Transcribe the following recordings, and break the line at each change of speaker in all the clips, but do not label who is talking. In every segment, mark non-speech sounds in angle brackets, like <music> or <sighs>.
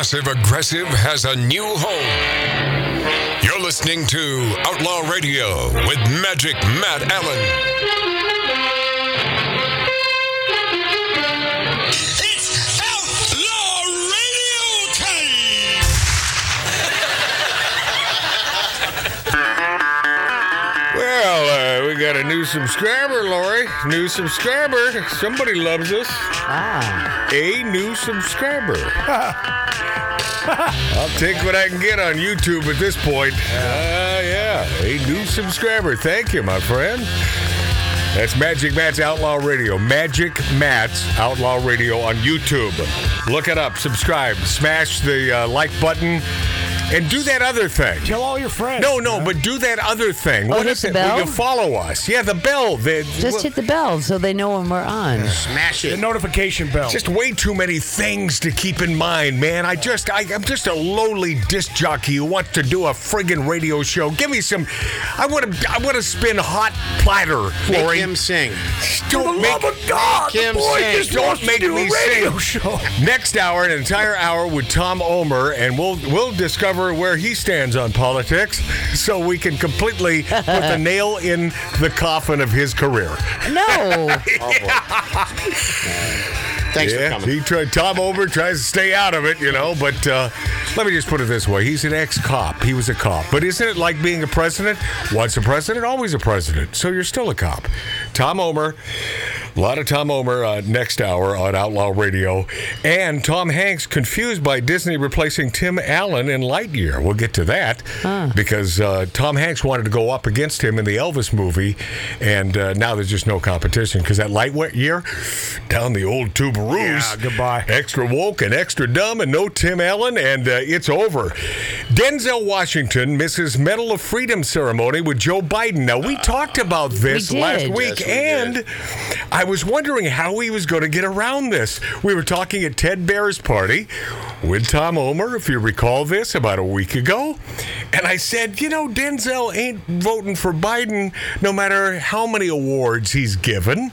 passive aggressive has a new home. You're listening to Outlaw Radio with Magic Matt Allen.
It's Outlaw Radio time!
Well, uh, we got a new subscriber, Lori. New subscriber. Somebody loves us.
Ah.
A new subscriber. <laughs> I'll take what I can get on YouTube at this point. Uh, yeah, a new subscriber. Thank you, my friend. That's Magic Matt's Outlaw Radio. Magic Matt's Outlaw Radio on YouTube. Look it up, subscribe, smash the uh, like button, and do that other thing.
Tell all your friends.
No, no, but do that other thing.
Oh,
What
hit
is
the
it? Will
bell?
you follow us? Yeah, the bell. The,
Just hit the bell so they know when we're on. <sighs>
Smash it.
The notification bell.
Just way too many things to keep in mind, man. I just, I, I'm just a lowly disc jockey who wants to do a friggin' radio show. Give me some. I want to, I want to spin hot platter,
Make
Lori.
him sing.
Don't
the
make,
love of God,
Make him
the boy
sing.
just
Don't
wants to
make
do
me
a radio
sing.
show.
Next hour, an entire hour with Tom Ohmer, and we'll we'll discover where he stands on politics, so we can completely put the <laughs> nail in the coffin of his career.
No. <laughs>
Thanks for
Yeah,
coming.
he tried. Tom Ohmer tries to stay out of it, you know. But uh, let me just put it this way: he's an ex-cop. He was a cop. But isn't it like being a president? Once a president, always a president. So you're still a cop. Tom Ohmer. A lot of Tom Ohmer uh, next hour on Outlaw Radio. And Tom Hanks confused by Disney replacing Tim Allen in Lightyear. We'll get to that because uh, Tom Hanks wanted to go up against him in the Elvis movie. And uh, now there's just no competition because that Lightyear down the old tubaroos.
Yeah, goodbye.
Extra woke and extra dumb and no Tim Allen. And uh, it's over. Denzel Washington misses Medal of Freedom ceremony with Joe Biden. Now, we talked about this
We
last
did.
week.
Yes, we
and
did.
I was wondering how he was going to get around this. We were talking at Ted Bear's party with Tom Ohmer, if you recall this, about a week ago. And I said, you know, Denzel ain't voting for Biden no matter how many awards he's given.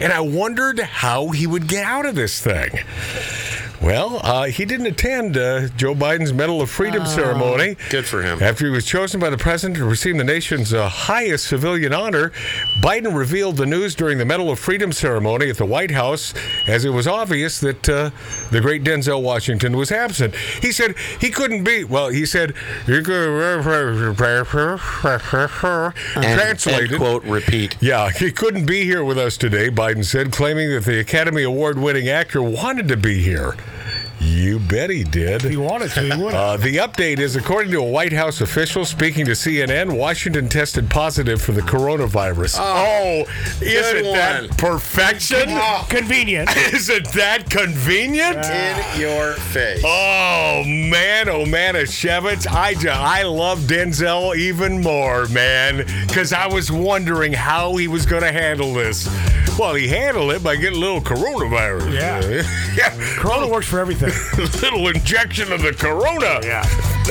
And I wondered how he would get out of this thing. Well, uh, he didn't attend uh, Joe Biden's Medal of Freedom ceremony.
Good for him.
After he was chosen by the president to receive the nation's uh, highest civilian honor, Biden revealed the news during the Medal of Freedom ceremony at the White House, as it was obvious that uh, the great Denzel Washington was absent. He said he couldn't be. Well, he said
And,
translated.
end quote, repeat.
Yeah, he couldn't be here with us today, Biden said, claiming that the Academy Award winning actor wanted to be here. You bet he did.
If he wanted to, he would.
Uh, the update is according to a White House official speaking to CNN, Washington tested positive for the coronavirus. Oh, isn't that
one.
perfection?
Convenient. <laughs>
Isn't that convenient?
In your face.
Oh man, oh man, Shevitz. I ju- I love Denzel even more, man, because I was wondering how he was going to handle this. Well, he handled it by getting a little coronavirus.
Yeah. <laughs>
yeah.
Corona works for everything. <laughs>
little injection of the corona.
Yeah.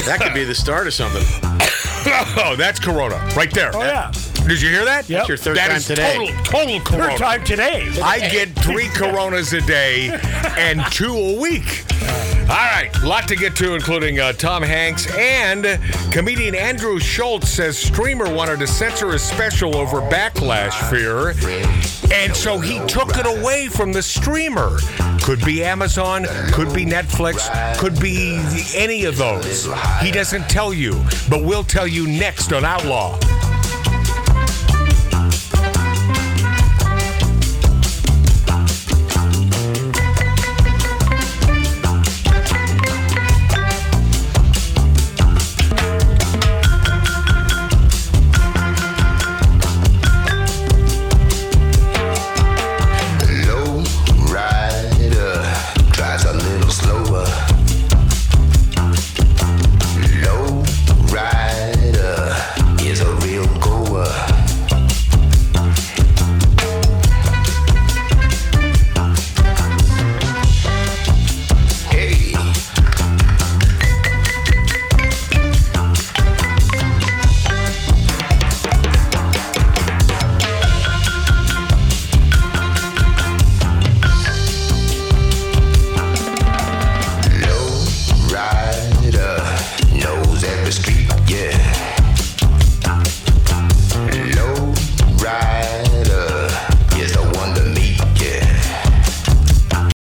That could be the start of something. <laughs>
Oh, that's corona right there.
Oh, yeah.
Did you hear that?
Yep.
your third
That
time
is
today.
Total, total corona.
Third time today.
I get three coronas a day and two a week. All right, a lot to get to, including uh, Tom Hanks and comedian Andrew Schulz says streamer wanted to censor his special over backlash fear, and so he took it away from the streamer. Could be Amazon, could be Netflix, could be any of those. He doesn't tell you, but we'll tell you next on Outlaw.